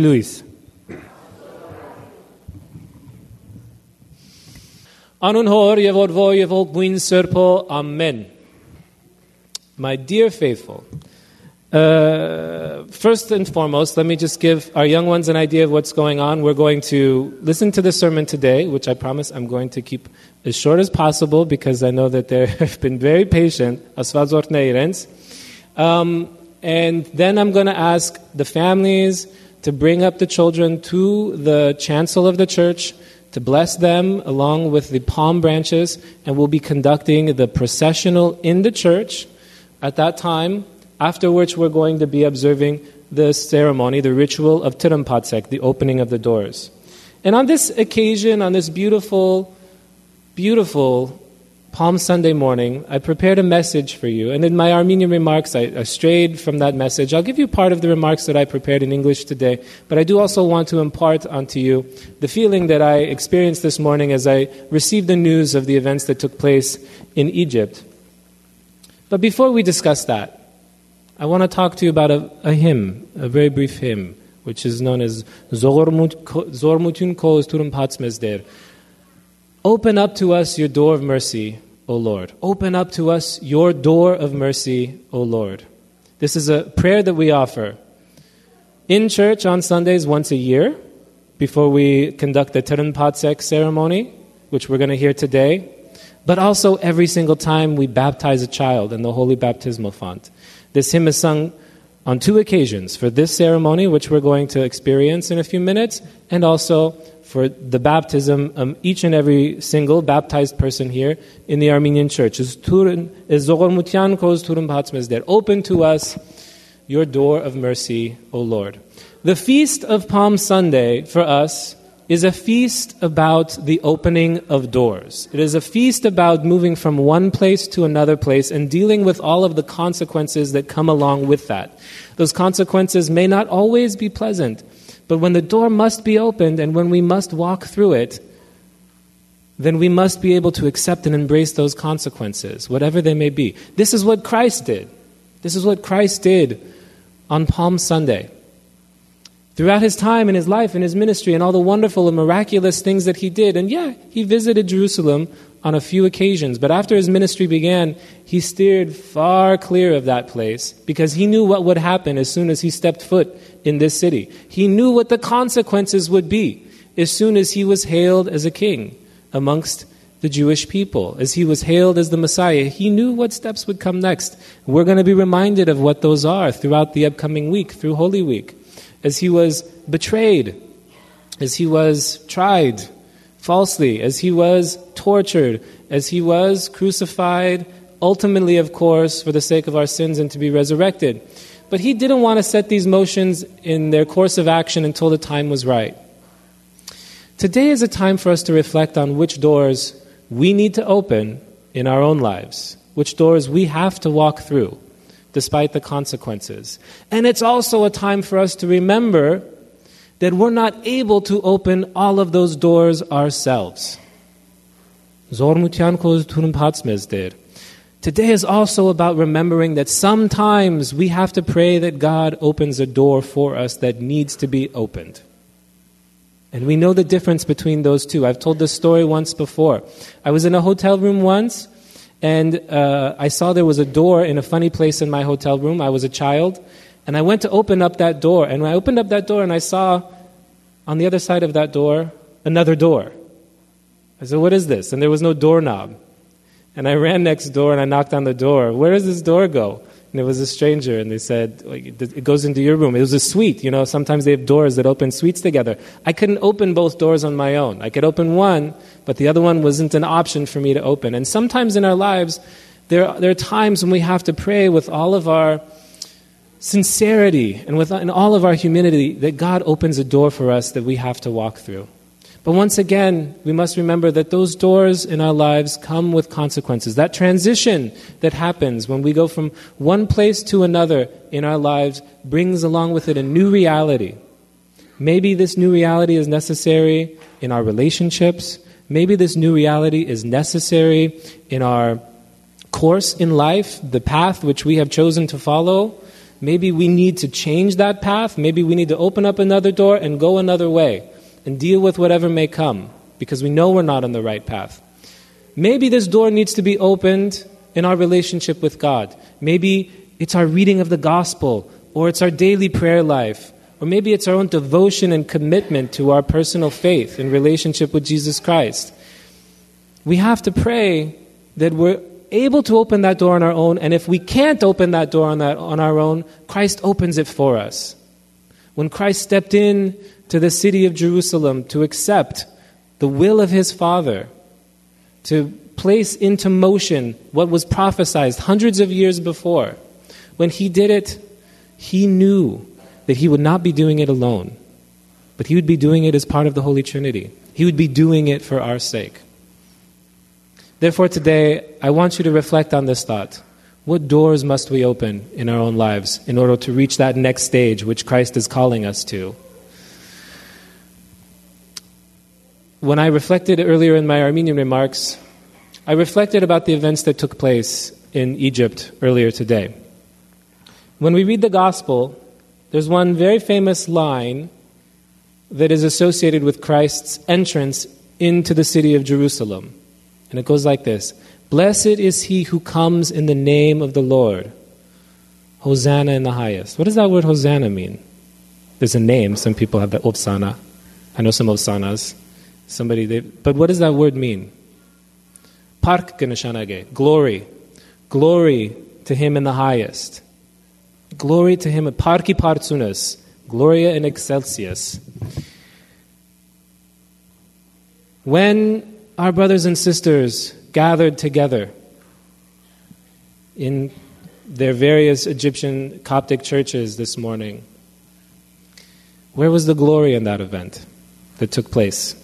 Luis. Yevok serpo. Amen. My dear faithful, uh, first and foremost, let me just give our young ones an idea of what's going on. We're going to listen to the sermon today, which I promise I'm going to keep as short as possible because I know that they have been very patient. Um, and then I'm going to ask the families to bring up the children to the chancel of the church to bless them along with the palm branches, and we'll be conducting the processional in the church at that time, after which we're going to be observing the ceremony, the ritual of Tirampatsek, the opening of the doors. And on this occasion, on this beautiful, beautiful Palm Sunday morning, I prepared a message for you. And in my Armenian remarks, I, I, strayed from that message. I'll give you part of the remarks that I prepared in English today, but I do also want to impart onto you the feeling that I experienced this morning as I received the news of the events that took place in Egypt. But before we discuss that, I want to talk to you about a, a hymn, a very brief hymn, which is known as Zormutun Koz Turum Patsmezder. Open up to us your door of mercy, O Lord. Open up to us your door of mercy, O Lord. This is a prayer that we offer in church on Sundays once a year before we conduct the Terun Patsek ceremony, which we're going to hear today, but also every single time we baptize a child in the Holy Baptismal Font. This hymn is sung on two occasions for this ceremony, which we're going to experience in a few minutes, and also for the baptism of each and every single baptized person here in the Armenian church. Open to us your door of mercy, O Lord. The feast of Palm Sunday for us is a feast about the opening of doors. It is a feast about moving from one place to another place and dealing with all of the consequences that come along with that. Those consequences may not always be pleasant. But when the door must be opened and when we must walk through it, then we must be able to accept and embrace those consequences, whatever they may be. This is what Christ did. This is what Christ did on Palm Sunday. Throughout his time in his life and his ministry and all the wonderful and miraculous things that he did. And yeah, he visited Jerusalem on a few occasions, but after his ministry began, he steered far clear of that place because he knew what would happen as soon as he stepped foot in this city. He knew what the consequences would be as soon as he was hailed as a king amongst the Jewish people, as he was hailed as the Messiah. He knew what steps would come next. We're going to be reminded of what those are throughout the upcoming week, through Holy Week, as he was betrayed, as he was tried falsely, as he was tortured, as he was crucified, ultimately, of course, for the sake of our sins and to be resurrected. But he didn't want to set these motions in their course of action until the time was right. Today is a time for us to reflect on which doors we need to open in our own lives, which doors we have to walk through, despite the consequences. And it's also a time for us to remember that we're not able to open all of those doors ourselves. Today is also about remembering that sometimes we have to pray that God opens a door for us that needs to be opened. And we know the difference between those two. I've told this story once before. I was in a hotel room once, and uh, I saw there was a door in a funny place in my hotel room. I was a child, and I went to open up that door. And when I opened up that door, and I saw on the other side of that door another door. I said, What is this? And there was no doorknob. And I ran next door and I knocked on the door. Where does this door go? And it was a stranger, and they said, It goes into your room. It was a suite. You know, sometimes they have doors that open suites together. I couldn't open both doors on my own. I could open one, but the other one wasn't an option for me to open. And sometimes in our lives, there, there are times when we have to pray with all of our sincerity and with in all of our humility that God opens a door for us that we have to walk through. But once again, we must remember that those doors in our lives come with consequences. That transition that happens when we go from one place to another in our lives brings along with it a new reality. Maybe this new reality is necessary in our relationships. Maybe this new reality is necessary in our course in life, the path which we have chosen to follow. maybe we need to change that path. Maybe we need to open up another door and go another way and deal with whatever may come because we know we're not on the right path. Maybe this door needs to be opened in our relationship with God. Maybe it's our reading of the gospel, or it's our daily prayer life, or maybe it's our own devotion and commitment to our personal faith in relationship with Jesus Christ. We have to pray that we're able to open that door on our own, and if we can't open that door on, that, on our own, Christ opens it for us. When Christ stepped in to the city of Jerusalem to accept the will of his Father, to place into motion what was prophesied hundreds of years before, when he did it, he knew that he would not be doing it alone, but he would be doing it as part of the Holy Trinity. He would be doing it for our sake. Therefore, today, I want you to reflect on this thought. What doors must we open in our own lives in order to reach that next stage which Christ is calling us to? When I reflected earlier in my Armenian remarks, I reflected about the events that took place in Egypt earlier today. When we read the gospel, there's one very famous line that is associated with Christ's entrance into the city of Jerusalem. And it goes like this Blessed is he who comes in the name of the Lord. Hosanna in the highest. What does that word Hosanna mean? There's a name. Some people have the Osana. I know some Osanas. Somebody, they, but what does that word mean? Park Ganeshanage, Glory. Glory to him in the highest. Glory to him. Parki Partsunas. Gloria in excelsis. When our brothers and sisters gathered together in their various Egyptian Coptic churches this morning. Where was the glory in that event that took place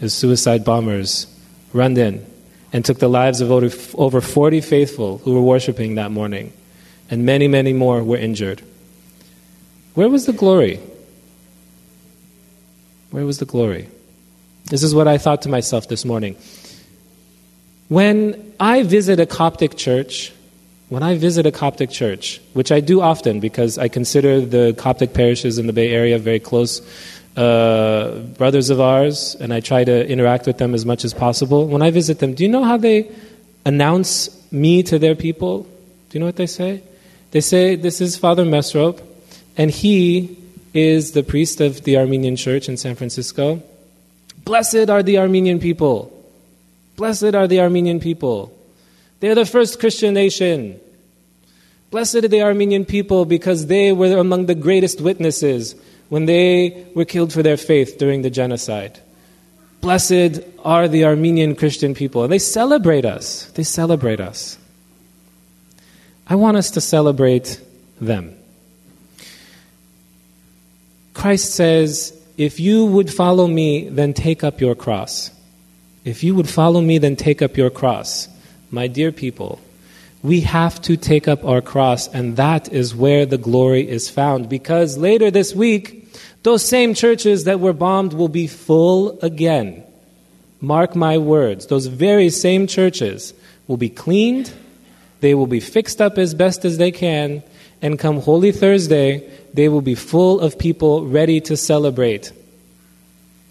as suicide bombers run in and took the lives of over 40 faithful who were worshiping that morning, and many, many more were injured? Where was the glory? Where was the glory? This is what I thought to myself this morning. When I visit a Coptic church, when I visit a Coptic church, which I do often because I consider the Coptic parishes in the Bay Area very close uh, brothers of ours, and I try to interact with them as much as possible. When I visit them, do you know how they announce me to their people? Do you know what they say? They say, This is Father Mesrop, and he is the priest of the Armenian church in San Francisco. Blessed are the Armenian people. Blessed are the Armenian people. They're the first Christian nation. Blessed are the Armenian people because they were among the greatest witnesses when they were killed for their faith during the genocide. Blessed are the Armenian Christian people. And They celebrate us. They celebrate us. I want us to celebrate them. Christ says, If you would follow me, then take up your cross. If you would follow me, then take up your cross. My dear people, we have to take up our cross, and that is where the glory is found. Because later this week, those same churches that were bombed will be full again. Mark my words. Those very same churches will be cleaned, they will be fixed up as best as they can, and come Holy Thursday, they will be full of people ready to celebrate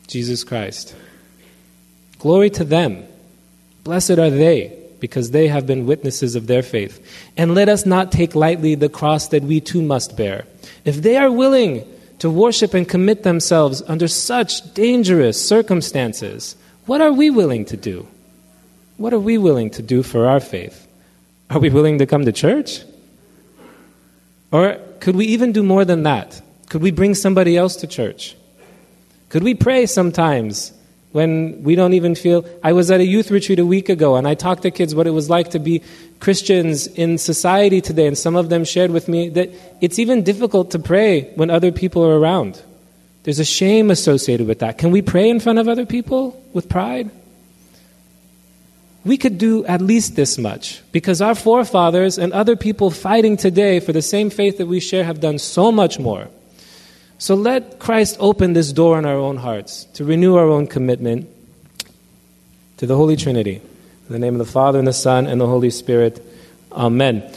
Jesus Christ. Glory to them. Blessed are they, because they have been witnesses of their faith. And let us not take lightly the cross that we too must bear. If they are willing to worship and commit themselves under such dangerous circumstances, what are we willing to do? What are we willing to do for our faith? Are we willing to come to church? Or could we even do more than that? Could we bring somebody else to church? Could we pray sometimes when we don't even feel. I was at a youth retreat a week ago and I talked to kids what it was like to be Christians in society today, and some of them shared with me that it's even difficult to pray when other people are around. There's a shame associated with that. Can we pray in front of other people with pride? We could do at least this much because our forefathers and other people fighting today for the same faith that we share have done so much more. So let Christ open this door in our own hearts to renew our own commitment to the Holy Trinity. In the name of the Father, and the Son, and the Holy Spirit. Amen.